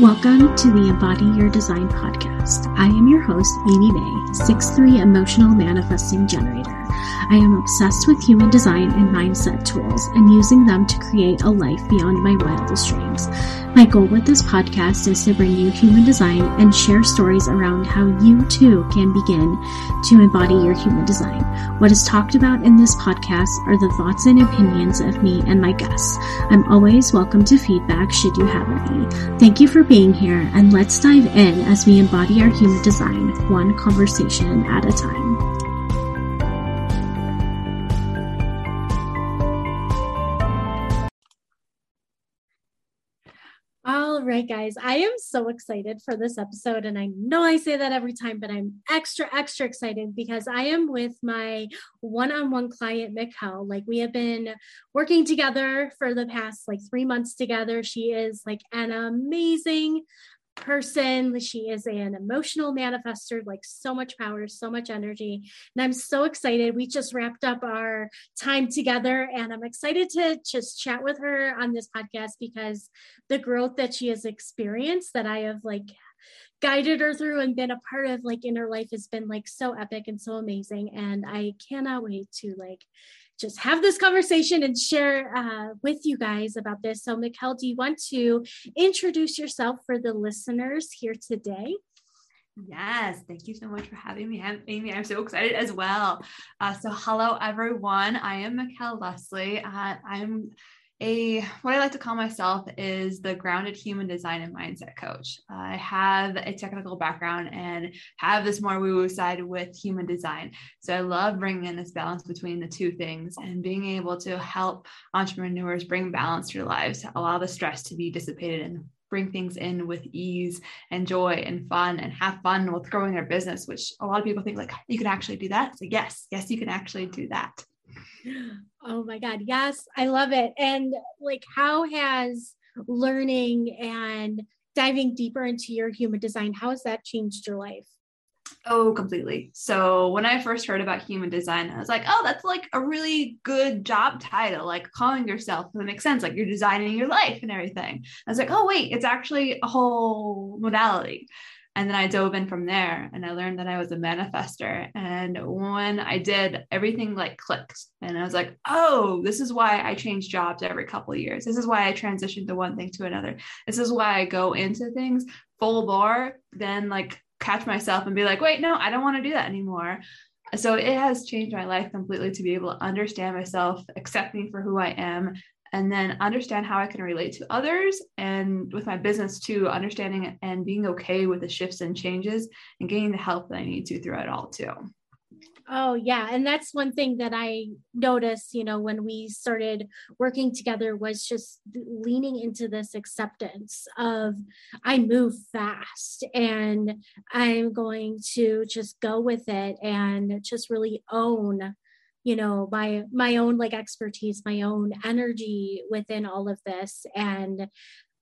Welcome to the Embody Your Design podcast. I am your host, Amy May, 6'3 emotional manifesting generator. I am obsessed with human design and mindset tools and using them to create a life beyond my wildest dreams. My goal with this podcast is to bring you human design and share stories around how you too can begin to embody your human design. What is talked about in this podcast are the thoughts and opinions of me and my guests. I'm always welcome to feedback should you have any. Thank you for being here and let's dive in as we embody our human design one conversation at a time. Right, guys, I am so excited for this episode. And I know I say that every time, but I'm extra, extra excited because I am with my one on one client, Mikkel. Like, we have been working together for the past like three months together. She is like an amazing person. She is an emotional manifester, like so much power, so much energy. And I'm so excited. We just wrapped up our time together, and I'm excited to just chat with her on this podcast because the growth that she has experienced that I have like guided her through and been a part of like in her life has been like so epic and so amazing and i cannot wait to like just have this conversation and share uh, with you guys about this. So, Mikkel, do you want to introduce yourself for the listeners here today? Yes, thank you so much for having me, Amy. I'm so excited as well. Uh, so, hello everyone. I am Mikkel Leslie. Uh, I'm a what I like to call myself is the grounded human design and mindset coach. I have a technical background and have this more woo woo side with human design. So I love bringing in this balance between the two things and being able to help entrepreneurs bring balance to their lives, allow the stress to be dissipated and bring things in with ease and joy and fun and have fun with growing their business, which a lot of people think like you can actually do that. So yes, yes, you can actually do that. Oh my God. Yes, I love it. And like, how has learning and diving deeper into your human design, how has that changed your life? Oh, completely. So when I first heard about human design, I was like, oh, that's like a really good job title, like calling yourself. That makes sense. Like you're designing your life and everything. I was like, oh, wait, it's actually a whole modality. And then I dove in from there and I learned that I was a manifester. And when I did, everything like clicked. And I was like, oh, this is why I change jobs every couple years. This is why I transition to one thing to another. This is why I go into things full bore, then like catch myself and be like, wait, no, I don't want to do that anymore. So it has changed my life completely to be able to understand myself, accept me for who I am, and then understand how I can relate to others and with my business too, understanding and being okay with the shifts and changes and getting the help that I need to through it all too. Oh, yeah. And that's one thing that I noticed, you know, when we started working together was just leaning into this acceptance of I move fast and I'm going to just go with it and just really own you know my my own like expertise my own energy within all of this. And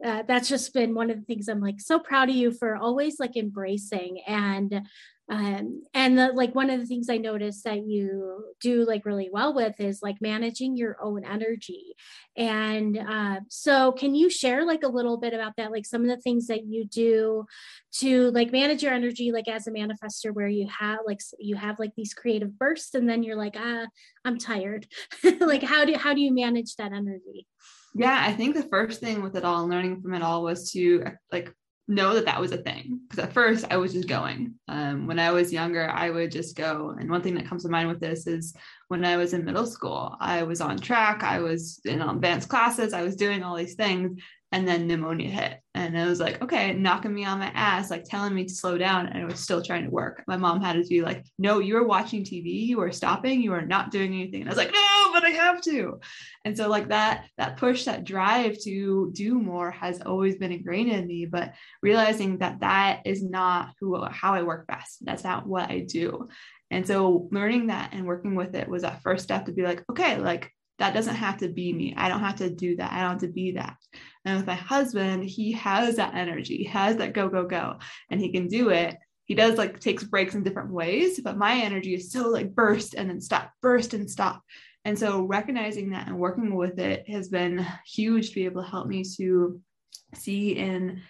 uh, that's just been one of the things i'm like so proud of you for always like embracing. And um, and the, like one of the things I noticed that you do like really well with is like managing your own energy. And uh, so, can you share like a little bit about that? Like some of the things that you do to like manage your energy, like as a manifester, where you have like you have like these creative bursts, and then you're like, ah, I'm tired. like how do how do you manage that energy? Yeah, I think the first thing with it all, learning from it all, was to like know that that was a thing because at first I was just going. Um, when I was younger, I would just go. And one thing that comes to mind with this is when I was in middle school, I was on track, I was in advanced classes, I was doing all these things, and then pneumonia hit. And it was like okay knocking me on my ass like telling me to slow down and i was still trying to work. My mom had to be like no you are watching tv you are stopping you are not doing anything. And i was like no but i have to. And so like that that push that drive to do more has always been ingrained in me but realizing that that is not who how i work best. That's not what i do. And so learning that and working with it was that first step to be like okay like that doesn't have to be me. I don't have to do that. I don't have to be that. And with my husband, he has that energy, he has that go, go, go, and he can do it. He does like takes breaks in different ways, but my energy is so like burst and then stop, burst and stop. And so recognizing that and working with it has been huge to be able to help me to see and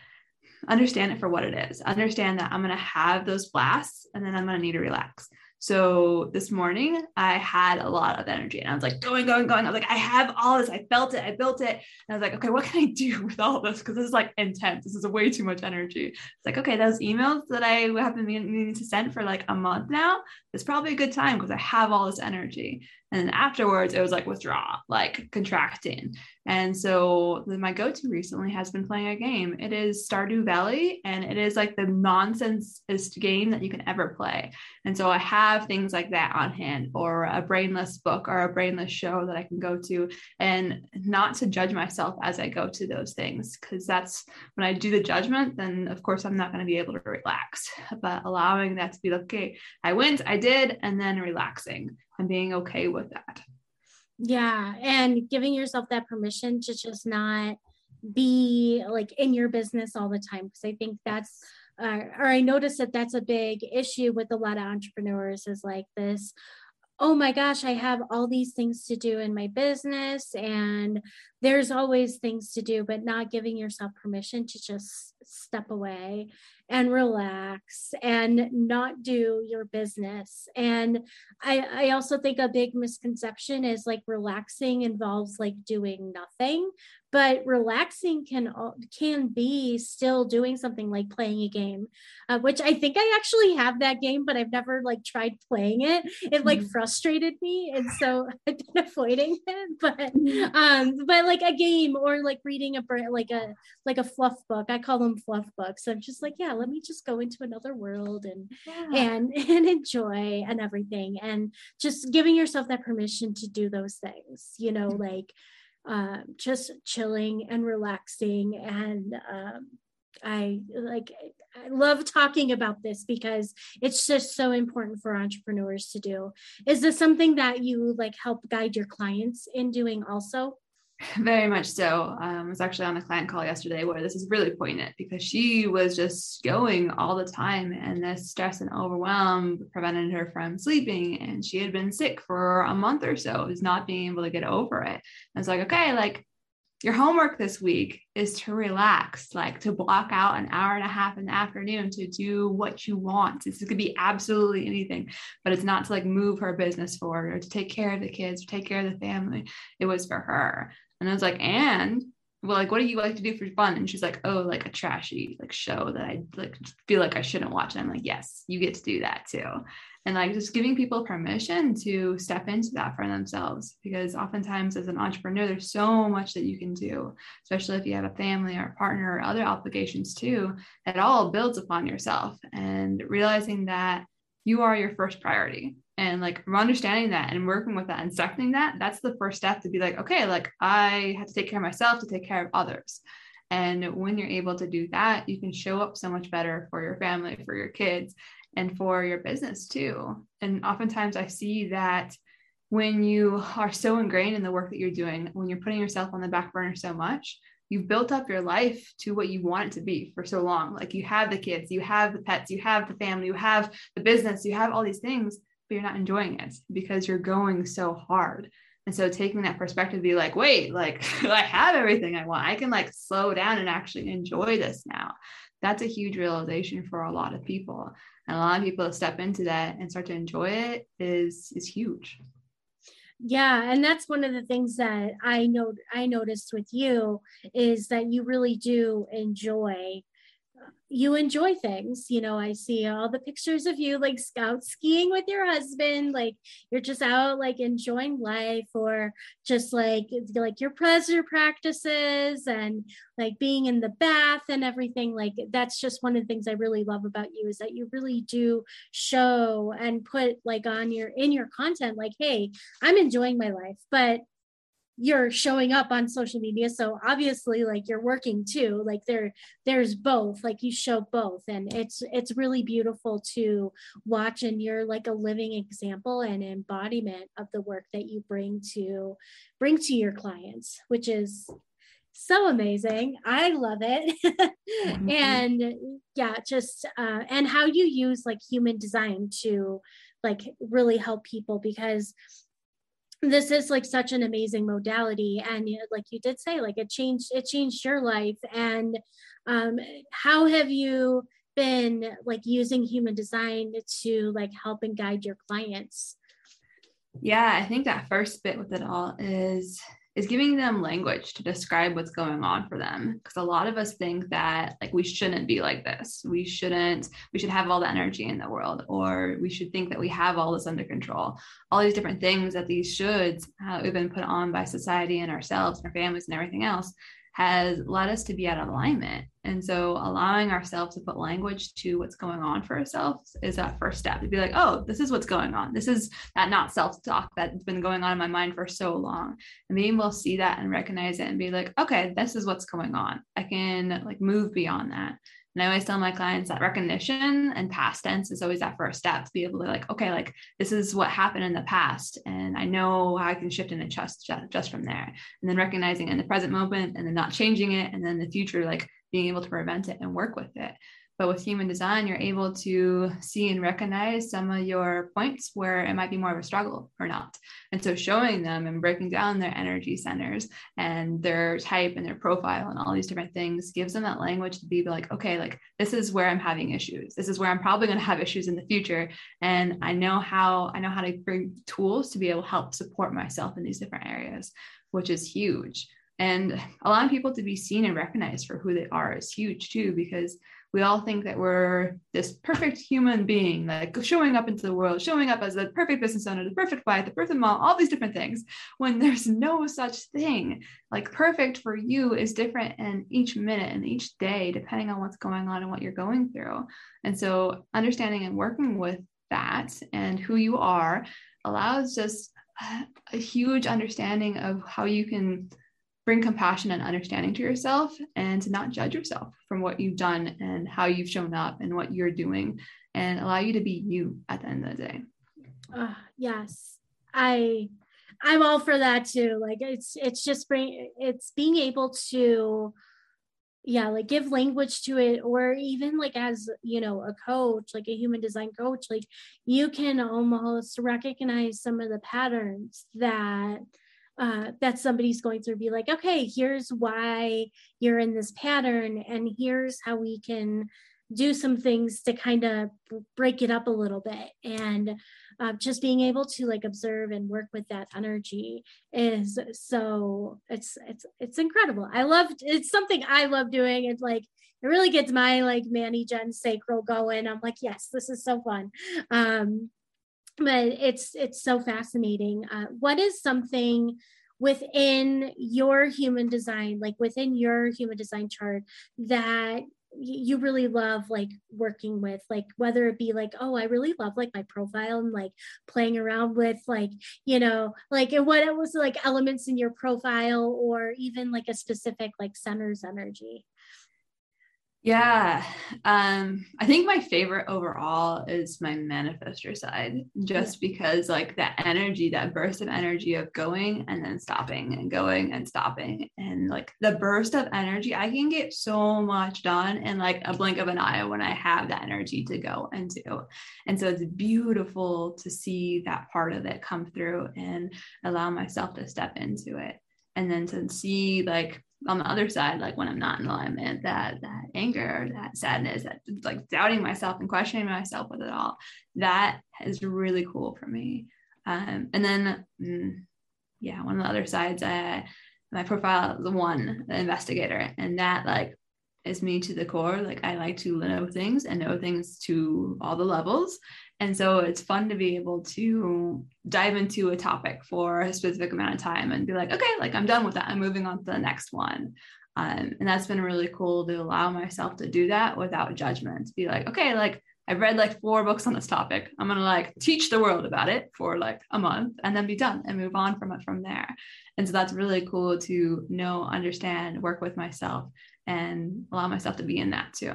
understand it for what it is. Understand that I'm going to have those blasts and then I'm going to need to relax. So this morning I had a lot of energy and I was like going, going, going. I was like, I have all this. I felt it. I built it. And I was like, okay, what can I do with all this? Because this is like intense. This is way too much energy. It's like, okay, those emails that I have been meaning to send for like a month now, it's probably a good time because I have all this energy. And then afterwards, it was like withdraw, like contracting. And so my go-to recently has been playing a game. It is Stardew Valley, and it is like the nonsensest game that you can ever play. And so I have things like that on hand, or a brainless book, or a brainless show that I can go to, and not to judge myself as I go to those things, because that's when I do the judgment, then of course I'm not going to be able to relax. But allowing that to be like, okay, I went, I did, and then relaxing and being okay with that. Yeah. And giving yourself that permission to just not be like in your business all the time. Because I think that's, uh, or I noticed that that's a big issue with a lot of entrepreneurs is like this oh my gosh, I have all these things to do in my business, and there's always things to do, but not giving yourself permission to just step away and relax and not do your business. And I, I also think a big misconception is like relaxing involves like doing nothing, but relaxing can can be still doing something like playing a game uh, which i think i actually have that game but i've never like tried playing it it like mm-hmm. frustrated me and so i've been avoiding it but mm-hmm. um but like a game or like reading a like a like a fluff book i call them fluff books i'm just like yeah let me just go into another world and yeah. and and enjoy and everything and just giving yourself that permission to do those things you know mm-hmm. like uh, just chilling and relaxing and um, I like I love talking about this because it's just so important for entrepreneurs to do. Is this something that you like help guide your clients in doing also? Very much so. Um, I was actually on a client call yesterday where this is really poignant because she was just going all the time, and this stress and overwhelm prevented her from sleeping. And she had been sick for a month or so, was not being able to get over it. I was like, okay, like your homework this week is to relax, like to block out an hour and a half in the afternoon to do what you want. This could be absolutely anything, but it's not to like move her business forward or to take care of the kids take care of the family. It was for her. And I was like, and well, like, what do you like to do for fun? And she's like, oh, like a trashy like show that I like feel like I shouldn't watch. And I'm like, yes, you get to do that too. And like just giving people permission to step into that for themselves. Because oftentimes as an entrepreneur, there's so much that you can do, especially if you have a family or a partner or other obligations too. It all builds upon yourself and realizing that you are your first priority and like understanding that and working with that and accepting that that's the first step to be like okay like i have to take care of myself to take care of others. And when you're able to do that you can show up so much better for your family for your kids and for your business too. And oftentimes i see that when you are so ingrained in the work that you're doing when you're putting yourself on the back burner so much you've built up your life to what you want it to be for so long. Like you have the kids you have the pets you have the family you have the business you have all these things but you're not enjoying it because you're going so hard. And so taking that perspective be like, wait, like I have everything I want. I can like slow down and actually enjoy this now. That's a huge realization for a lot of people. And a lot of people step into that and start to enjoy it is is huge. Yeah, and that's one of the things that I know I noticed with you is that you really do enjoy you enjoy things. You know i see all the pictures of you like scout skiing with your husband like you're just out like enjoying life or just like like your pleasure practices and like being in the bath and everything. Like that's just one of the things i really love about you is that you really do show and put like on your in your content like hey i'm enjoying my life but you're showing up on social media so obviously like you're working too like there there's both like you show both and it's it's really beautiful to watch and you're like a living example and embodiment of the work that you bring to bring to your clients which is so amazing i love it mm-hmm. and yeah just uh, and how you use like human design to like really help people because this is like such an amazing modality and you know, like you did say like it changed it changed your life and um, how have you been like using human design to like help and guide your clients? Yeah i think that first bit with it all is is giving them language to describe what's going on for them. Because a lot of us think that like we shouldn't be like this. We shouldn't we should have all the energy in the world or we should think that we have all this under control. All these different things that these shoulds we've been put on by society and ourselves and our families and everything else has led us to be out of alignment. And so allowing ourselves to put language to what's going on for ourselves is that first step to be like, oh, this is what's going on. This is that not self talk that's been going on in my mind for so long. And being able to see that and recognize it and be like, okay, this is what's going on. I can like move beyond that. And I always tell my clients that recognition and past tense is always that first step to be able to like, okay, like this is what happened in the past. And I know how I can shift and adjust just, just from there. And then recognizing in the present moment and then not changing it. And then the future, like being able to prevent it and work with it. But with human design, you're able to see and recognize some of your points where it might be more of a struggle or not. And so showing them and breaking down their energy centers and their type and their profile and all these different things gives them that language to be like, okay, like this is where I'm having issues. This is where I'm probably going to have issues in the future. And I know how I know how to bring tools to be able to help support myself in these different areas, which is huge. And allowing people to be seen and recognized for who they are is huge too, because we all think that we're this perfect human being, like showing up into the world, showing up as the perfect business owner, the perfect wife, the perfect mom, all these different things, when there's no such thing. Like perfect for you is different in each minute and each day, depending on what's going on and what you're going through. And so understanding and working with that and who you are allows just a huge understanding of how you can bring compassion and understanding to yourself and to not judge yourself from what you've done and how you've shown up and what you're doing and allow you to be you at the end of the day. Uh, yes. I I'm all for that too. Like it's it's just bring it's being able to yeah, like give language to it or even like as, you know, a coach, like a human design coach, like you can almost recognize some of the patterns that uh, that somebody's going through be like okay here's why you're in this pattern and here's how we can do some things to kind of break it up a little bit. And uh, just being able to like observe and work with that energy is so it's it's it's incredible. I love it's something i love doing. It's like it really gets my like manny gen sacral going. I'm like yes this is so fun. Um but it's it's so fascinating. Uh, what is something within your human design, like within your human design chart, that you really love like working with like whether it be like oh i really love like my profile and like playing around with like you know like and what it was like elements in your profile or even like a specific like centers energy yeah. Um, I think my favorite overall is my manifester side, just because like that energy, that burst of energy of going and then stopping and going and stopping. And like the burst of energy, I can get so much done in like a blink of an eye when I have that energy to go and do. And so it's beautiful to see that part of it come through and allow myself to step into it. And then to see like on the other side, like when I'm not in alignment, that that anger, that sadness, that like doubting myself and questioning myself with it all, that is really cool for me. Um, and then, mm, yeah, one of the other sides, uh, my profile, the one, the investigator, and that like is me to the core. Like I like to know things and know things to all the levels. And so it's fun to be able to dive into a topic for a specific amount of time and be like, okay, like I'm done with that. I'm moving on to the next one. Um, and that's been really cool to allow myself to do that without judgment. Be like, okay, like I've read like four books on this topic. I'm gonna like teach the world about it for like a month and then be done and move on from it from there. And so that's really cool to know, understand, work with myself, and allow myself to be in that too.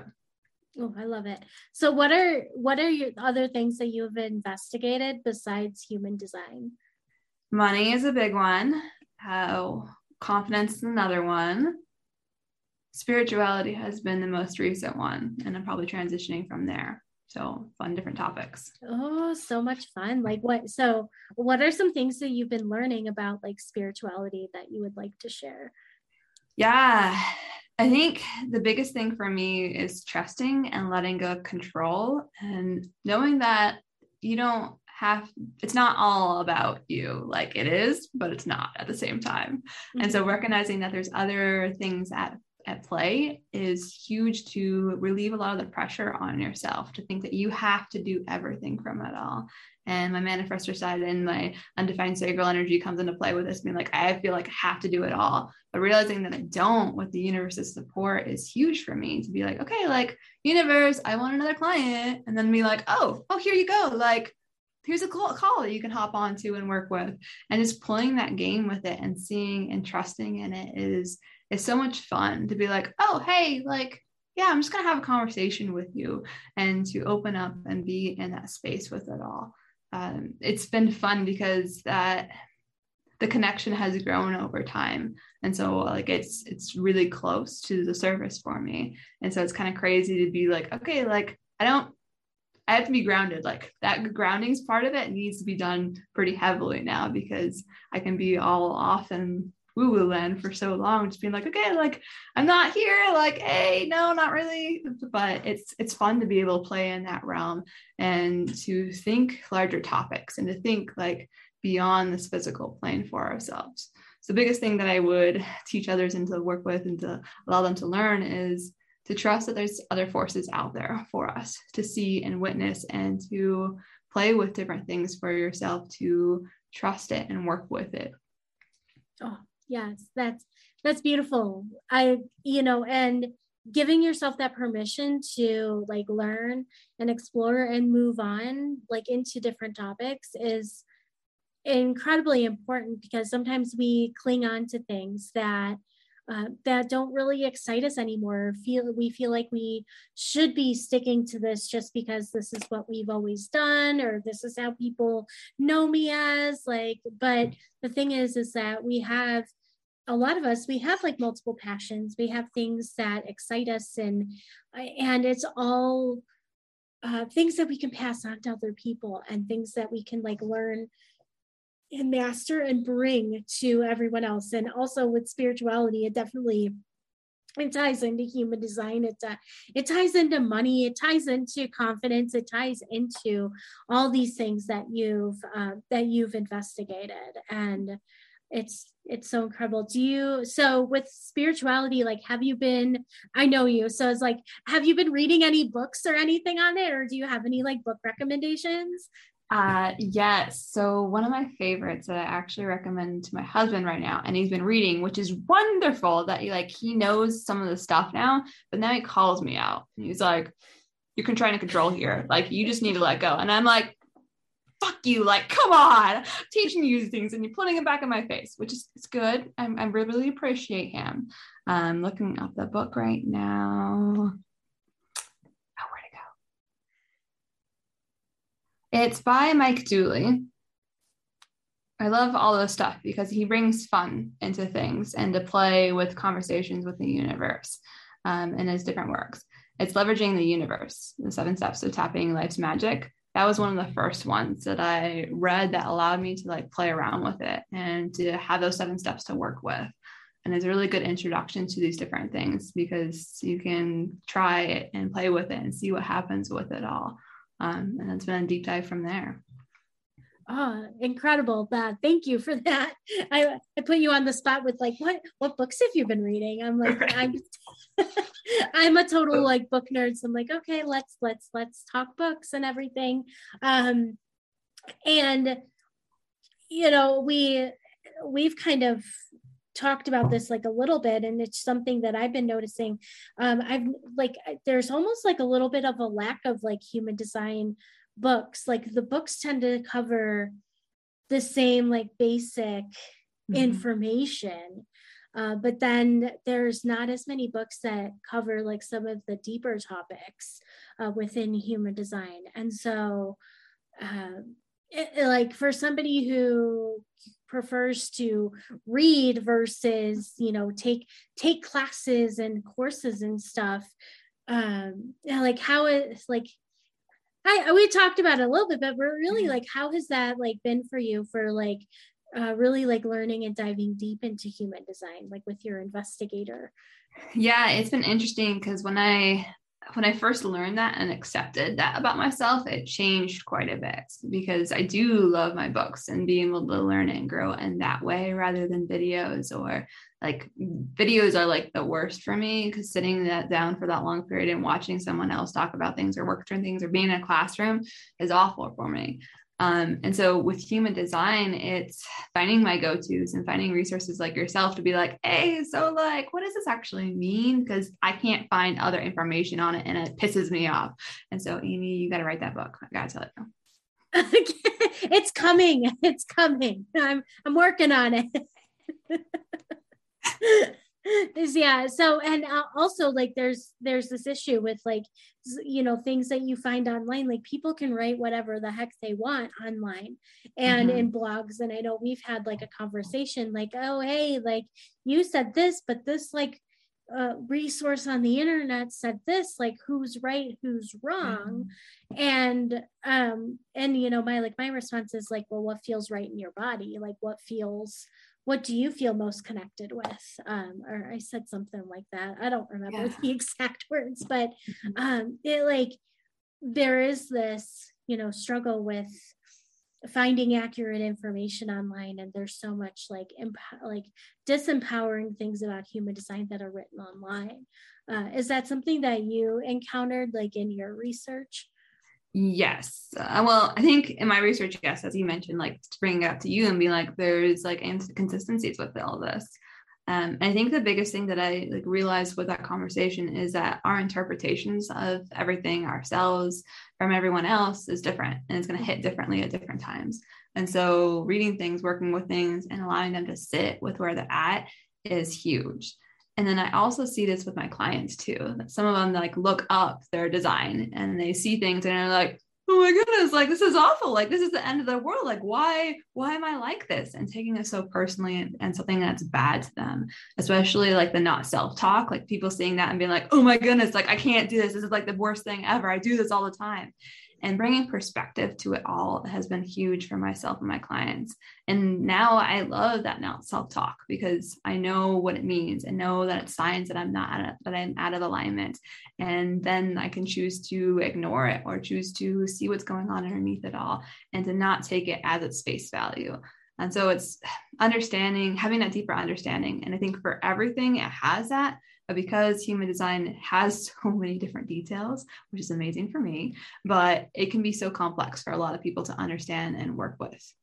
Oh, I love it. So what are what are your other things that you've investigated besides human design? Money is a big one. How confidence is another one. Spirituality has been the most recent one, and I'm probably transitioning from there. So fun, different topics. Oh, so much fun. Like what, so what are some things that you've been learning about like spirituality that you would like to share? Yeah, I think the biggest thing for me is trusting and letting go of control and knowing that you don't have it's not all about you like it is but it's not at the same time mm-hmm. and so mm-hmm. recognizing that there's other things at at play is huge to relieve a lot of the pressure on yourself to think that you have to do everything from it all. And my manifestor side and my undefined sacral energy comes into play with this being like i feel like i have to do it all. But realizing that i don't with the universe's support is huge for me to be like okay like universe i want another client. And then be like oh oh here you go. Like here's a call, that you can hop onto and work with. And just playing that game with it and seeing and trusting in it is is so much fun to be like oh hey like yeah i'm just going to have a conversation with you and to open up and be in that space with it all. Um, it's been fun because that the connection has grown over time. And so like it's it's really close to the surface for me. And so it's kind of crazy to be like okay like i don't i have to be grounded. Like that groundings part of it needs to be done pretty heavily now because i can be all off and woo woo land for so long, just being like, okay, like I'm not here, like, hey, no, not really. But it's it's fun to be able to play in that realm and to think larger topics and to think like beyond this physical plane for ourselves. So the biggest thing that I would teach others and to work with and to allow them to learn is to trust that there's other forces out there for us to see and witness and to play with different things for yourself to trust it and work with it. Oh, yes that's that's beautiful i you know and giving yourself that permission to like learn and explore and move on like into different topics is incredibly important because sometimes we cling on to things that uh, that don't really excite us anymore. Feel we feel like we should be sticking to this just because this is what we've always done, or this is how people know me as. Like, but the thing is, is that we have a lot of us we have like multiple passions. We have things that excite us and and it's all uh, things that we can pass on to other people and things that we can like learn and master and bring to everyone else. And also with spirituality it definitely it ties into human design. It, uh, it ties into money. It ties into confidence. It ties into all these things that you've uh, that you've investigated. And it's it's so incredible. Do you so with spirituality like have you been i know you so it's like have you been reading any books or anything on it or do you have any like book recommendations? Uh yes so one of my favorites that i actually recommend to my husband right now and he's been reading which is wonderful that he like he knows some of the stuff now but now he calls me out he's like you're trying to control here like you just need to let go and i'm like fuck you like come on teaching you things and you're putting it back in my face which is it's good. I'm, i really appreciate him. I'm looking up the book right now. Oh where'd it go? It's by mike dooley. I love all this stuff because he brings fun into things and to play with conversations with the universe um, in his different works. It's leveraging the universe the seven steps of tapping life's magic that was one of the first ones that I read that allowed me to like play around with it and to have those seven steps to work with. And it's a really good introduction to these different things because you can try it and play with it and see what happens with it all. Um, and it's been a deep dive from there. Oh, incredible. That thank you for that. I, I put you on the spot with like what what books have you been reading? I'm like. I'm I'm a total like book nerd. So I'm like, okay, let's let's let's talk books and everything. Um and you know, we we've kind of talked about this like a little bit and it's something that i've been noticing um i've like there's almost like a little bit of a lack of like human design books like the books tend to cover the same like basic mm-hmm. information uh, but then there's not as many books that cover like some of the deeper topics uh, within human design and so uh, it, like for somebody who prefers to read versus you know take take classes and courses and stuff um like how is like I we talked about it a little bit, but we're really like, how has that like been for you for like uh, really like learning and diving deep into human design, like with your investigator? Yeah, it's been interesting because when I when I first learned that and accepted that about myself, it changed quite a bit because I do love my books and being able to learn and grow in that way rather than videos or like videos are like the worst for me because sitting that down for that long period and watching someone else talk about things or work through things or being in a classroom is awful for me. Um, and so with human design, it's finding my go tos and finding resources like yourself to be like, hey, so like, what does this actually mean? Because I can't find other information on it and it pisses me off. And so, Amy, you got to write that book. I got to tell you. it's coming. It's coming. I'm I'm working on it. yeah so and uh, also like there's there's this issue with like you know things that you find online like people can write whatever the heck they want online and mm-hmm. in blogs and i know we've had like a conversation like oh hey like you said this but this like uh, resource on the internet said this like who's right who's wrong mm-hmm. and um and you know my like my response is like well what feels right in your body like what feels what do you feel most connected with um, or i said something like that i don't remember yeah. the exact words but mm-hmm. um, it like there is this you know struggle with finding accurate information online and there's so much like imp- like disempowering things about human design that are written online uh, is that something that you encountered like in your research Yes. Uh, well, I think in my research, yes, as you mentioned, like to bring it up to you and be like, there's like inconsistencies with all this. Um, I think the biggest thing that I like realized with that conversation is that our interpretations of everything ourselves from everyone else is different and it's going to hit differently at different times. And so reading things, working with things, and allowing them to sit with where they're at is huge. And then I also see this with my clients too. Some of them like look up their design and they see things and they're like, oh my goodness, like this is awful. Like this is the end of the world. Like why, why am I like this? And taking it so personally and, and something that's bad to them, especially like the not self-talk, like people seeing that and being like, oh my goodness, like I can't do this. This is like the worst thing ever. I do this all the time and bringing perspective to it all has been huge for myself and my clients. And now i love that not self-talk because i know what it means and know that it's signs that i'm not that i'm out of alignment. And then i can choose to ignore it or choose to see what's going on underneath it all and to not take it as its face value. And so it's understanding having that deeper understanding. And i think for everything it has that but because human design has so many different details, which is amazing for me, but it can be so complex for a lot of people to understand and work with.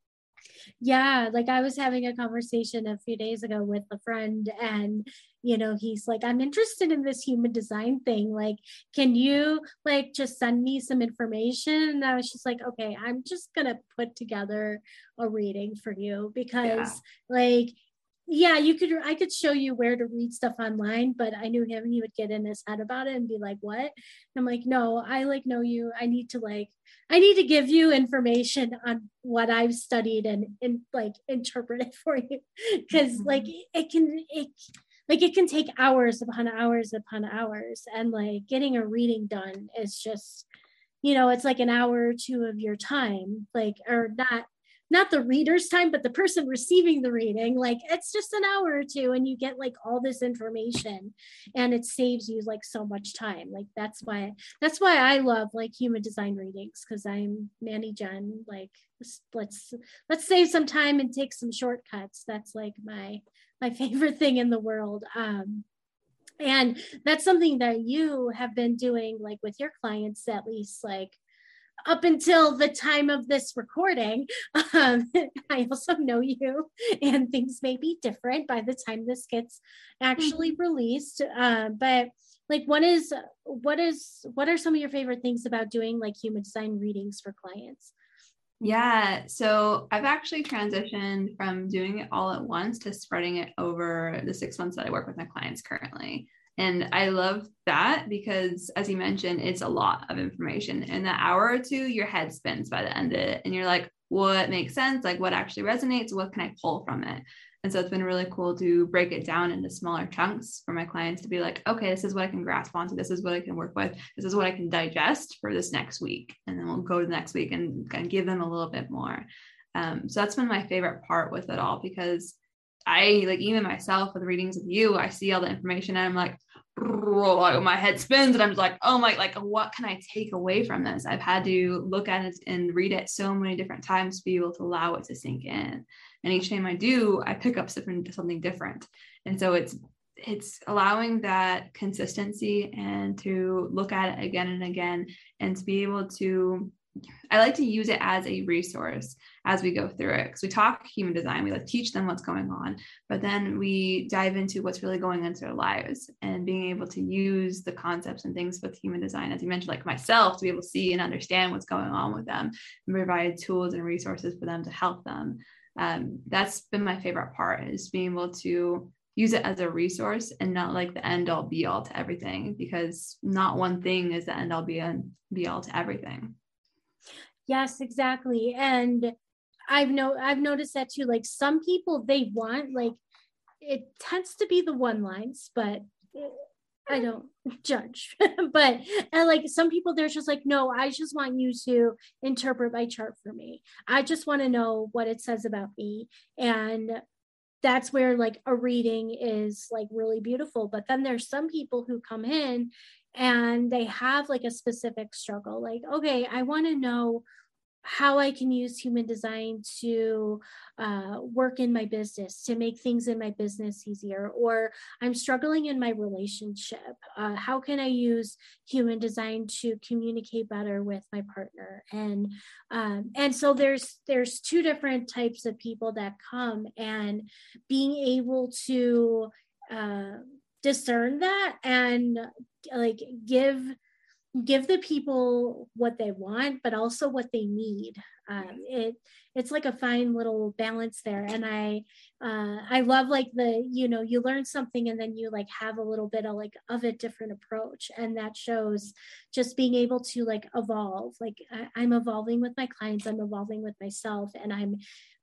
Yeah, like I was having a conversation a few days ago with a friend, and you know, he's like, I'm interested in this human design thing. Like, can you like just send me some information? And I was just like, okay, I'm just gonna put together a reading for you because, yeah. like, yeah you could i could show you where to read stuff online but i knew him he would get in his head about it and be like what? And i'm like no i like know you. I need to like i need to give you information on what i've studied and and like interpret it for you. Because mm-hmm. like it can it like it can take hours upon hours upon hours. And like getting a reading done is just you know it's like an hour or two of your time like or not not the reader's time, but the person receiving the reading. Like it's just an hour or two, and you get like all this information, and it saves you like so much time. Like that's why that's why I love like human design readings because I'm Manny Jen. Like let's let's save some time and take some shortcuts. That's like my my favorite thing in the world. Um, and that's something that you have been doing like with your clients at least like up until the time of this recording. Um, I also know you, and things may be different by the time this gets actually mm-hmm. released. Uh, but like, what is what is what are some of your favorite things about doing like human design readings for clients? Yeah, so I've actually transitioned from doing it all at once to spreading it over the six months that I work with my clients currently. And I love that because, as you mentioned, it's a lot of information. In an hour or two, your head spins by the end of it. And you're like, what makes sense? Like, what actually resonates? What can I pull from it? And so it's been really cool to break it down into smaller chunks for my clients to be like, okay, this is what I can grasp onto. This is what I can work with. This is what I can digest for this next week. And then we'll go to the next week and of give them a little bit more. Um, so that's been my favorite part with it all because I like even myself with readings with you, I see all the information and I'm like my head spins and I'm like, oh my, like what can I take away from this? I've had to look at it and read it so many different times to be able to allow it to sink in. And each time I do, I pick up something something different. And so it's it's allowing that consistency and to look at it again and again and to be able to I like to use it as a resource as we go through it because we talk human design, we like teach them what's going on, but then we dive into what's really going into their lives and being able to use the concepts and things with human design, as you mentioned, like myself, to be able to see and understand what's going on with them and provide tools and resources for them to help them. Um, that's been my favorite part is being able to use it as a resource and not like the end all be all to everything because not one thing is the end all be, be all to everything. Yes, exactly. And I've no I've noticed that too. Like some people they want like it tends to be the one lines, but I don't judge. but and like some people they're just like, no, I just want you to interpret my chart for me. I just want to know what it says about me. And that's where like a reading is like really beautiful. But then there's some people who come in and they have like a specific struggle like okay i want to know how I can use human design to uh, work in my business, to make things in my business easier, or I'm struggling in my relationship. Uh, how can I use human design to communicate better with my partner? And um, and so there's there's two different types of people that come, and being able to uh, discern that and like give give the people what they want but also what they need. Um, it it's like a fine little balance there. And i uh, i love like the you know you learn something and then you like have a little bit of like of a different approach. And that shows just being able to like evolve. Like I, am evolving with my clients. I'm evolving with myself. And i'm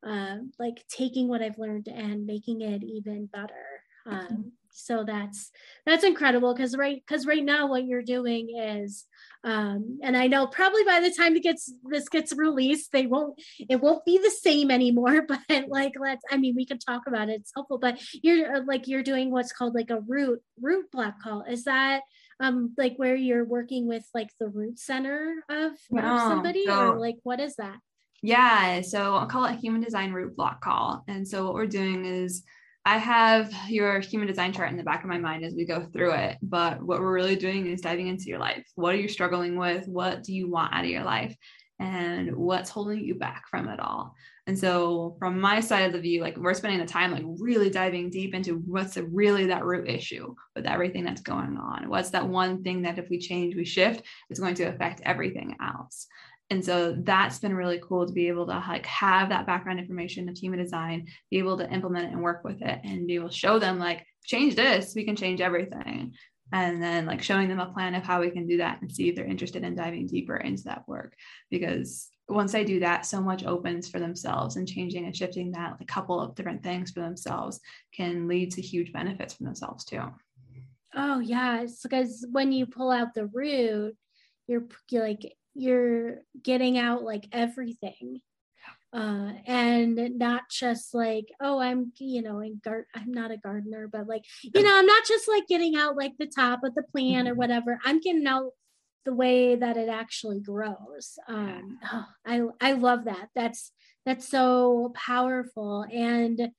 uh, like taking what i've learned and making it even better. Um, so that's that's incredible because right because right now what you're doing is um and i know probably by the time it gets this gets released they won't it won't be the same anymore but like let's i mean we can talk about it. It's helpful but you're like you're doing what's called like a root root block call. Is that um like where you're working with like the root center of, no, of somebody so, or like what is that? Yeah so i'll call it human design root block call. And so what we're doing is I have your human design chart in the back of my mind as we go through it. But what we're really doing is diving into your life. What are you struggling with? What do you want out of your life? And what's holding you back from it all? And so, from my side of the view, like we're spending the time, like really diving deep into what's really that root issue with everything that's going on. What's that one thing that if we change, we shift, it's going to affect everything else and so that's been really cool to be able to like have that background information of human design be able to implement it and work with it and be able to show them like change this we can change everything. And then like showing them a plan of how we can do that and see if they're interested in diving deeper into that work. Because once I do that, so much opens for themselves and changing and shifting that like couple of different things for themselves can lead to huge benefits for themselves too. Oh yeah, because when you pull out the root, you're like you're getting out like everything. Uh, and not just like oh i'm you know in gar- i'm not a gardener but like you know i'm not just like getting out like the top of the plant or mm-hmm. whatever. I'm getting out the way that it actually grows. Um oh, i i love that. That's that's so powerful. And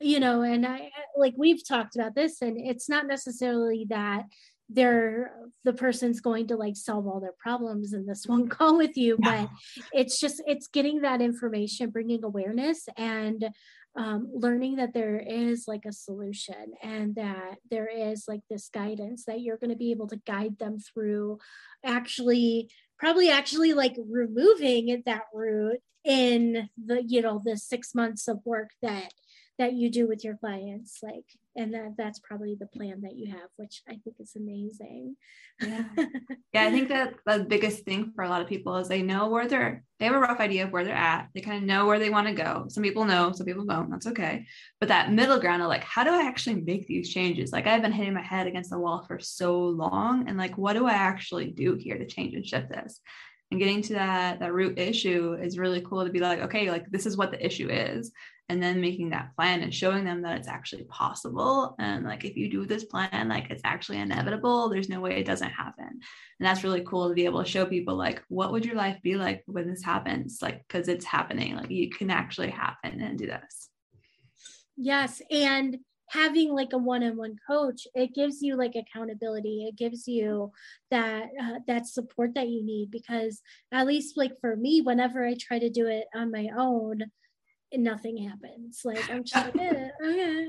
you know and i like we've talked about this and it's not necessarily that they're the person's going to like solve all their problems in this one call with you but it's just it's getting that information bringing awareness and um, learning that there is like a solution and that there is like this guidance that you're going to be able to guide them through actually probably actually like removing that root in the you know the six months of work that that you do with your clients like and that that's probably the plan that you have which i think is amazing. Yeah. Yeah i think that the biggest thing for a lot of people is they know where they're they have a rough idea of where they're at. They kind of know where they want to go. Some people know some people don't. That's okay. But that middle ground of like how do i actually make these changes? Like i've been hitting my head against the wall for so long and like what do i actually do here to change and shift this? And getting to that that root issue is really cool to be like okay like this is what the issue is and then making that plan and showing them that it's actually possible. And like if you do this plan like it's actually inevitable. There's no way it doesn't happen. And that's really cool to be able to show people like what would your life be like when this happens? Like because it's happening. Like you can actually happen and do this. Yes. And having like a one-on-one coach it gives you like accountability. It gives you that uh, that support that you need because at least like for me whenever i try to do it on my own nothing happens. Like i'm just like eh, okay,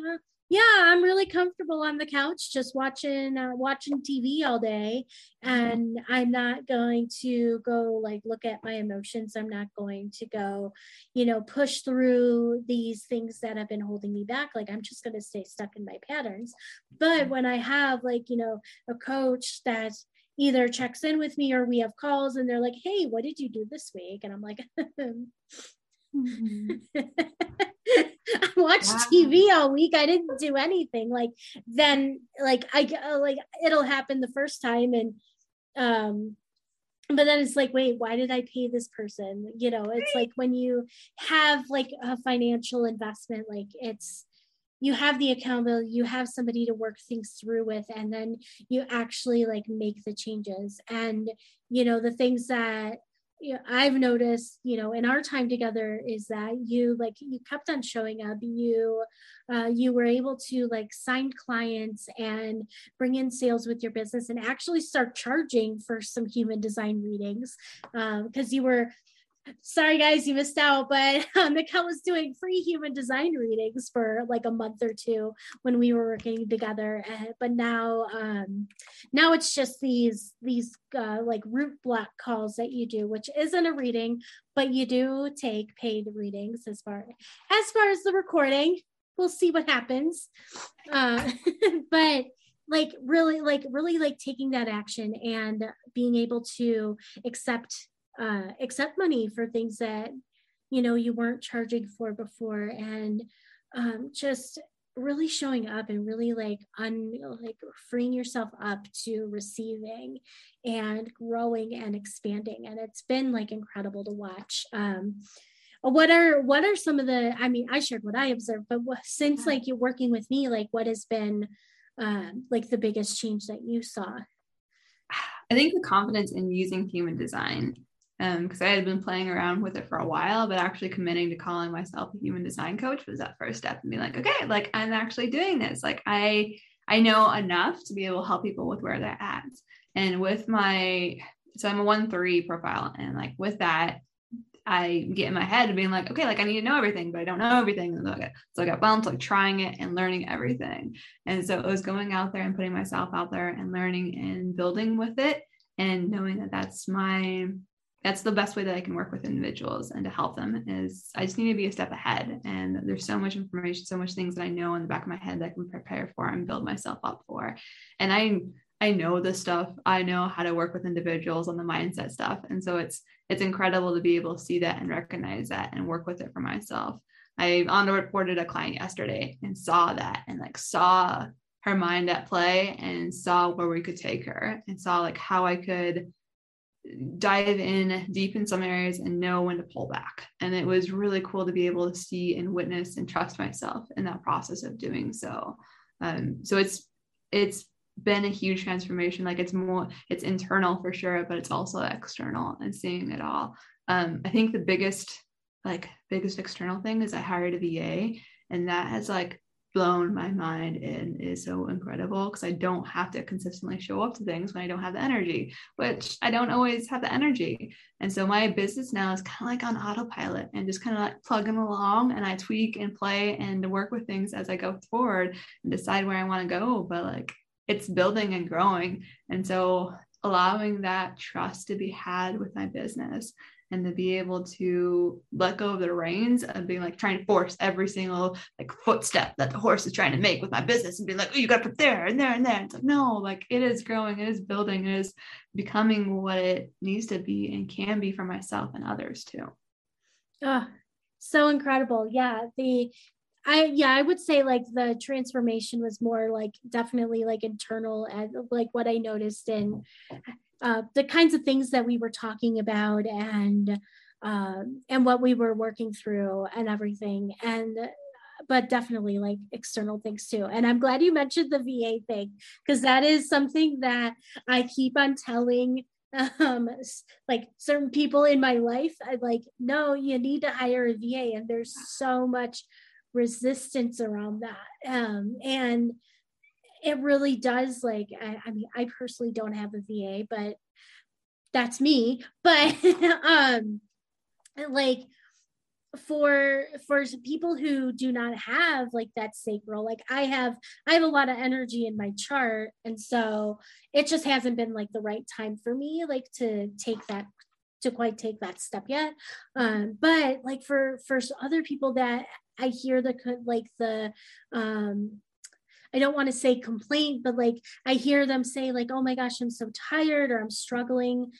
yeah i'm really comfortable on the couch just watching uh, watching tv all day. And i'm not going to go like look at my emotions. I'm not going to go you know push through these things that have been holding me back. Like i'm just going to stay stuck in my patterns. But mm-hmm. when i have like you know a coach that either checks in with me or we have calls and they're like hey what did you do this week? And i'm like mm-hmm. I watched wow. TV all week. I didn't do anything. Like then, like I uh, like it'll happen the first time, and um, but then it's like, wait, why did I pay this person? You know, it's like when you have like a financial investment, like it's you have the accountability, you have somebody to work things through with, and then you actually like make the changes. And you know, the things that I've noticed, you know, in our time together is that you like you kept on showing up. You uh, you were able to like sign clients and bring in sales with your business and actually start charging for some human design readings because um, you were sorry guys you missed out but um, was doing free human design readings for like a month or two when we were working together uh, but now um, now it's just these these uh, like root block calls that you do which isn't a reading but you do take paid readings as far as far as the recording. We'll see what happens. Uh, but like really like really like taking that action and being able to accept uh, accept money for things that you know you weren't charging for before. And um, just really showing up and really like un like freeing yourself up to receiving and growing and expanding. And it's been like incredible to watch. Um what are what are some of the i mean i shared what i observed but what, since like you're working with me like what has been um like the biggest change that you saw? I think the confidence in using human design because um, I had been playing around with it for a while, but actually committing to calling myself a human design coach was that first step and be like, okay, like I'm actually doing this. Like I I know enough to be able to help people with where they're at. And with my so I'm a one three profile, and like with that, I get in my head and being like, okay, like I need to know everything, but I don't know everything. And so I got bumped, like trying it and learning everything. And so it was going out there and putting myself out there and learning and building with it and knowing that that's my that's the best way that I can work with individuals and to help them is I just need to be a step ahead. And there's so much information, so much things that I know in the back of my head that I can prepare for and build myself up for. And I I know this stuff. I know how to work with individuals on the mindset stuff. And so it's it's incredible to be able to see that and recognize that and work with it for myself. I on reported a client yesterday and saw that and like saw her mind at play and saw where we could take her and saw like how I could dive in deep in some areas and know when to pull back. And it was really cool to be able to see and witness and trust myself in that process of doing so. Um, so it's it's been a huge transformation. Like it's more it's internal for sure, but it's also external and seeing it all. Um, I think the biggest like biggest external thing is I hired a VA, and that has like blown my mind and is so incredible because I don't have to consistently show up to things when I don't have the energy, which I don't always have the energy. And so my business now is kind of like on autopilot and just kind of like plugging along and I tweak and play and work with things as I go forward and decide where I want to go. But like it's building and growing. And so allowing that trust to be had with my business and to be able to let go of the reins of being like trying to force every single like footstep that the horse is trying to make with my business and be like, oh, you got to put there and there and there. It's like, no, like it is growing, it is building, it is becoming what it needs to be and can be for myself and others too. Oh, so incredible. Yeah. The I yeah, I would say like the transformation was more like definitely like internal and like what I noticed in uh, the kinds of things that we were talking about and uh, and what we were working through and everything. And but definitely like external things too. And i'm glad you mentioned the va thing because that is something that i keep on telling um like certain people in my life. I like no you need to hire a va and there's so much resistance around that. Um and it really does like I, I, mean i personally don't have a va but that's me. But um like for for people who do not have like that sacral like i have i have a lot of energy in my chart. And so it just hasn't been like the right time for me like to take that to quite take that step yet. Um but like for for other people that i hear the like the um I don't want to say complaint, but like I hear them say, like, oh my gosh, I'm so tired or I'm struggling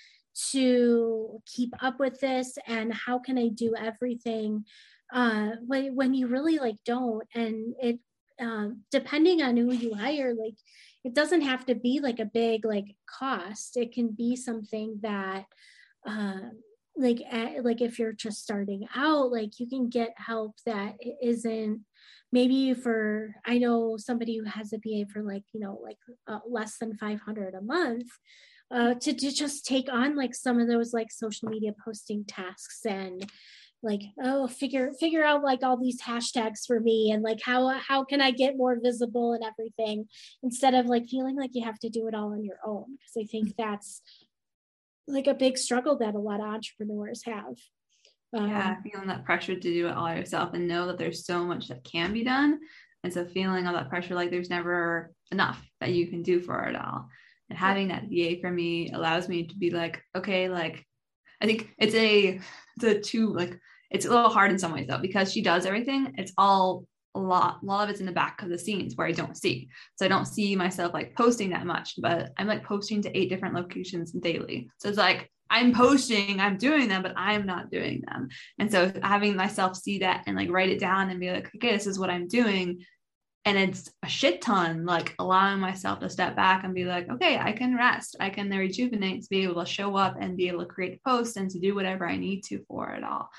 to keep up with this. And how can I do everything? Uh, when, when you really like don't. And it, um, depending on who you hire, like it doesn't have to be like a big like cost. It can be something that, uh, like like if you're just starting out like you can get help that isn't maybe for i know somebody who has a va for like you know like uh, less than 500 a month uh, to, to just take on like some of those like social media posting tasks and like oh figure figure out like all these hashtags for me and like how how can i get more visible and everything instead of like feeling like you have to do it all on your own because i think that's like a big struggle that a lot of entrepreneurs have. Um, yeah, feeling that pressure to do it all yourself and know that there's so much that can be done. And so feeling all that pressure like there's never enough that you can do for it all. And having that VA for me allows me to be like, okay, like I think it's a it's a two like it's a little hard in some ways though, because she does everything. It's all a lot, a lot of it's in the back of the scenes where I don't see. So I don't see myself like posting that much, but I'm like posting to eight different locations daily. So it's like I'm posting, I'm doing them, but I'm not doing them. And so having myself see that and like write it down and be like, okay, this is what I'm doing. And it's a shit ton, like allowing myself to step back and be like, okay, I can rest. I can rejuvenate to be able to show up and be able to create posts and to do whatever I need to for it all.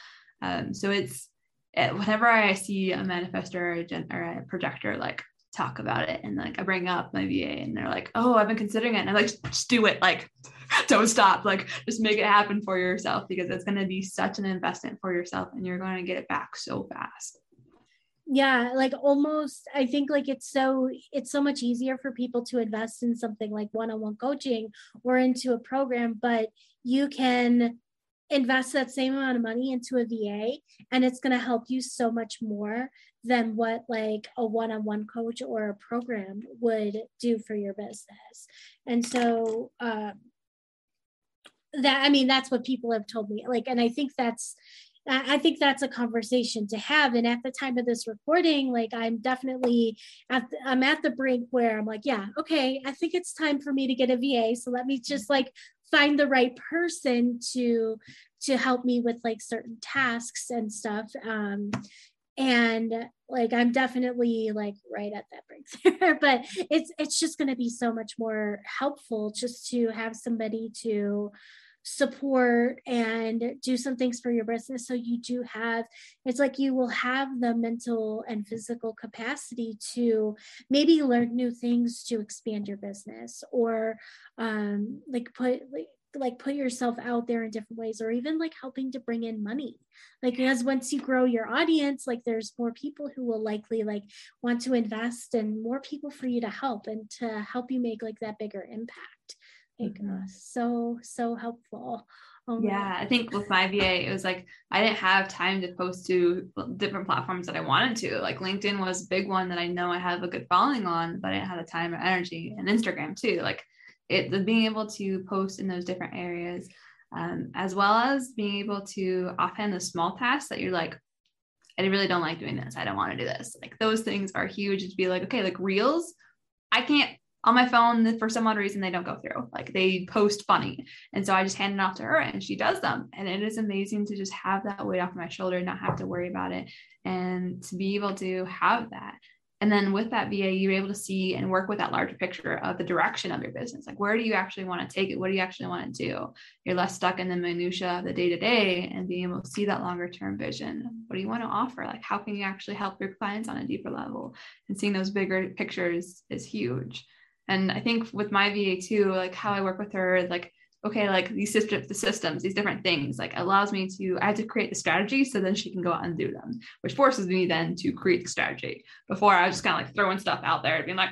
Um, so it's it, whenever I see a manifestor or a, gen, or a projector like talk about it and like I bring up my VA and they're like, oh, I've been considering it. And I'm like, just do it. Like, don't stop. Like, just make it happen for yourself because it's going to be such an investment for yourself and you're going to get it back so fast. Yeah, like almost, I think like it's so, it's so much easier for people to invest in something like one on one coaching or into a program, but you can invest that same amount of money into a VA and it's going to help you so much more than what like a one-on-one coach or a program would do for your business. And so um that I mean that's what people have told me like and I think that's I think that's a conversation to have. And at the time of this recording, like I'm definitely at the, I'm at the brink where I'm like, yeah, okay, I think it's time for me to get a VA. So let me just like find the right person to to help me with like certain tasks and stuff um and like i'm definitely like right at that break there but it's it's just going to be so much more helpful just to have somebody to support and do some things for your business. So you do have it's like you will have the mental and physical capacity to maybe learn new things to expand your business or um like put like like put yourself out there in different ways or even like helping to bring in money. Like as once you grow your audience like there's more people who will likely like want to invest and more people for you to help and to help you make like that bigger impact like mm-hmm. so so helpful oh yeah i think with my va it was like i didn't have time to post to different platforms that i wanted to like linkedin was a big one that i know i have a good following on but i didn't have the time or energy and instagram too like it the being able to post in those different areas um, as well as being able to offhand the small tasks that you're like, I really don't like doing this. I don't want to do this. Like those things are huge to be like, okay, like reels, I can't on my phone for some odd reason they don't go through. Like they post funny. And so I just hand it off to her and she does them. And it is amazing to just have that weight off my shoulder, not have to worry about it. And to be able to have that and then with that VA, you're able to see and work with that larger picture of the direction of your business. Like, where do you actually want to take it? What do you actually want to do? You're less stuck in the minutia of the day to day and being able to see that longer term vision. What do you want to offer? Like, how can you actually help your clients on a deeper level? And seeing those bigger pictures is huge. And I think with my VA too, like how I work with her, like okay, like these systems, the systems, these different things, like allows me to, I have to create the strategy so then she can go out and do them, which forces me then to create the strategy. Before I was just kind of like throwing stuff out there, and being like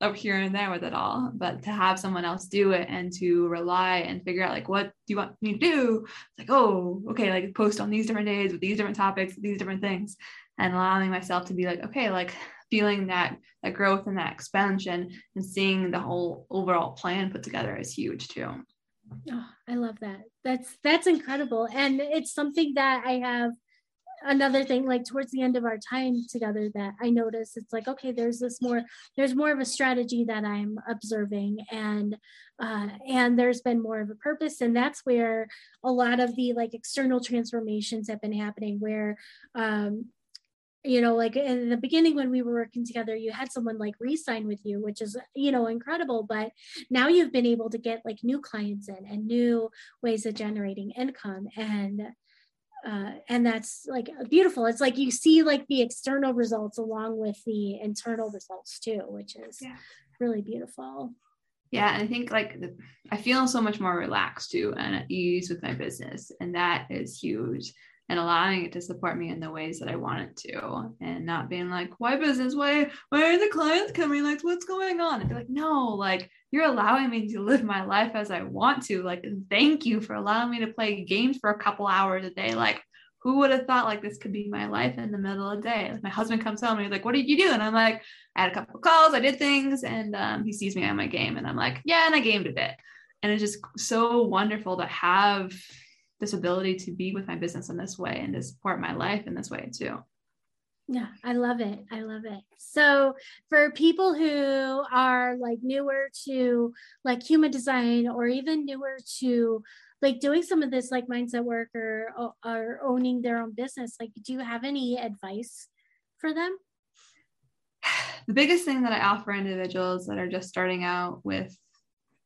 up here and there with it all. But to have someone else do it and to rely and figure out like what do you want me to do? It's like, oh, okay, like post on these different days with these different topics, these different things, and allowing myself to be like, okay, like feeling that that growth and that expansion and seeing the whole overall plan put together is huge too. Oh, I love that. That's that's incredible. And it's something that I have another thing like towards the end of our time together that I noticed it's like okay there's this more there's more of a strategy that I'm observing and uh, and there's been more of a purpose and that's where a lot of the like external transformations have been happening where um, you know like in the beginning when we were working together you had someone like re-sign with you which is you know incredible but now you've been able to get like new clients in and new ways of generating income and uh, and that's like beautiful. It's like you see like the external results along with the internal results too which is yeah. really beautiful. Yeah and i think like i feel so much more relaxed too and at ease with my business and that is huge and allowing it to support me in the ways that I want it to and not being like, why business? Why, why are the clients coming? Like, what's going on? And be like, no, like you're allowing me to live my life as I want to. Like, thank you for allowing me to play games for a couple hours a day. Like, who would have thought like this could be my life in the middle of the day? Like my husband comes home and he's like, what did you do? And I'm like, I had a couple of calls, I did things, and um, he sees me on my game, and I'm like, yeah, and I gamed a bit. And it's just so wonderful to have this ability to be with my business in this way and to support my life in this way too. Yeah, I love it. I love it. So, for people who are like newer to like human design or even newer to like doing some of this like mindset work or or owning their own business, like do you have any advice for them? The biggest thing that I offer individuals that are just starting out with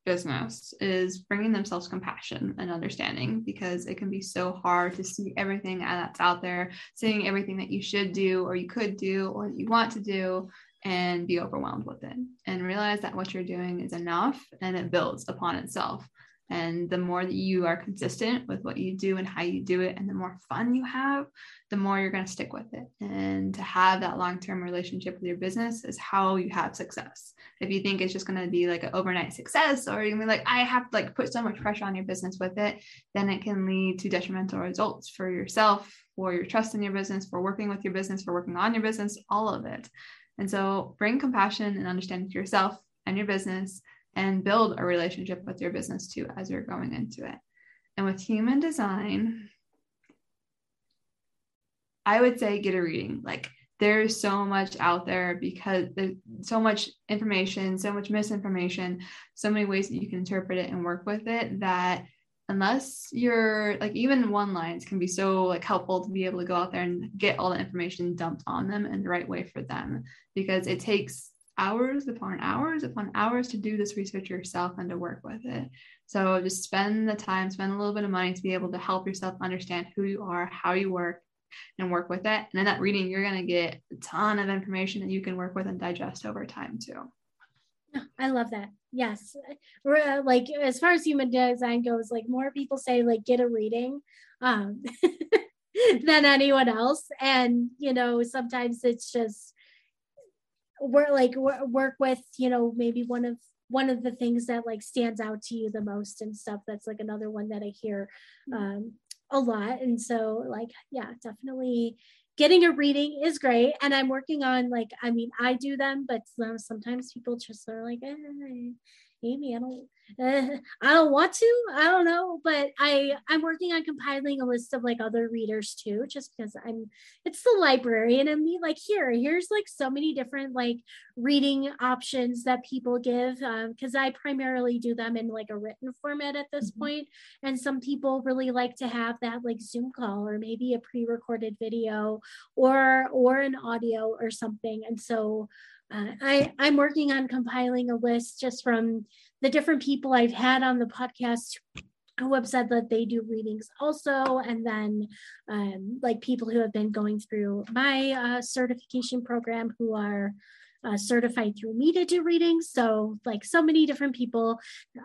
business is bringing themselves compassion and understanding because it can be so hard to see everything that's out there, seeing everything that you should do or you could do or you want to do and be overwhelmed with it and realize that what you're doing is enough and it builds upon itself. And the more that you are consistent with what you do and how you do it, and the more fun you have, the more you're going to stick with it. And to have that long term relationship with your business is how you have success. If you think it's just going to be like an overnight success, or you're going to be like, I have to like put so much pressure on your business with it, then it can lead to detrimental results for yourself, for your trust in your business, for working with your business, for working on your business, all of it. And so bring compassion and understanding to yourself and your business and build a relationship with your business too as you're going into it. And with human design, I would say get a reading. Like there's so much out there because there's so much information, so much misinformation, so many ways that you can interpret it and work with it that unless you're like even one lines can be so like helpful to be able to go out there and get all the information dumped on them in the right way for them because it takes hours upon hours upon hours to do this research yourself and to work with it. So just spend the time, spend a little bit of money to be able to help yourself understand who you are, how you work, and work with it. And in that reading, you're going to get a ton of information that you can work with and digest over time too. I love that. Yes. Uh, like as far as human design goes, like more people say like get a reading um, than anyone else. And, you know, sometimes it's just work like work with you know maybe one of one of the things that like stands out to you the most and stuff that's like another one that i hear mm. um, a lot and so like yeah definitely getting a reading is great and i'm working on like i mean i do them but sometimes people just are like eh, Amy, I don't uh, I don't want to. I don't know, but I I'm working on compiling a list of like other readers too, just because I'm it's the library and I'm like here here's like so many different like reading options that people give because um, I primarily do them in like a written format at this mm-hmm. point, and some people really like to have that like Zoom call or maybe a pre-recorded video or or an audio or something, and so. Uh, I, I'm working on compiling a list just from the different people I've had on the podcast who have said that they do readings also and then um, like people who have been going through my uh, certification program who are uh, certified through me to do readings. So like so many different people.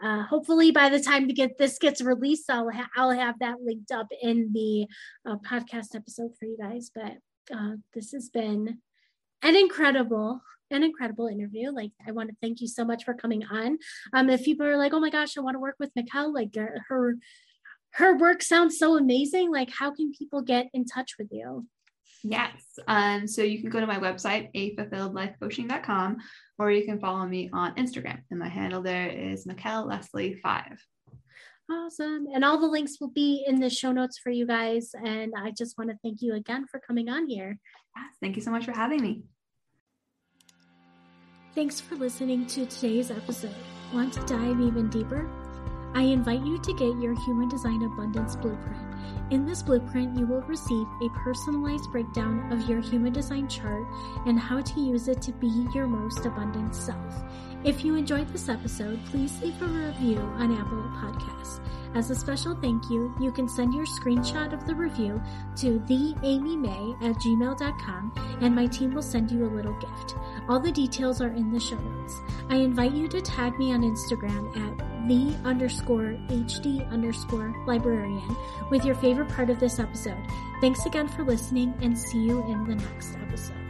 Uh, hopefully by the time to get this gets released i'll, ha- I'll have that linked up in the uh, podcast episode for you guys. But uh, this has been an incredible an incredible interview. Like, I want to thank you so much for coming on. Um, if people are like, oh my gosh, I want to work with Mikkel, like her her work sounds so amazing. Like, how can people get in touch with you? Yes. Um, so you can go to my website, afulfilledlifecoaching.com, or you can follow me on Instagram. And my handle there is Mikkel Leslie 5. Awesome. And all the links will be in the show notes for you guys. And I just want to thank you again for coming on here. Yes, thank you so much for having me. Thanks for listening to today's episode. Want to dive even deeper? I invite you to get your Human Design Abundance Blueprint. In this blueprint, you will receive a personalized breakdown of your human design chart and how to use it to be your most abundant self. If you enjoyed this episode, please leave a review on Apple Podcasts. As a special thank you, you can send your screenshot of the review to theamymay at gmail.com and my team will send you a little gift. All the details are in the show notes. I invite you to tag me on Instagram at the underscore HD underscore librarian with your favorite part of this episode. Thanks again for listening and see you in the next episode.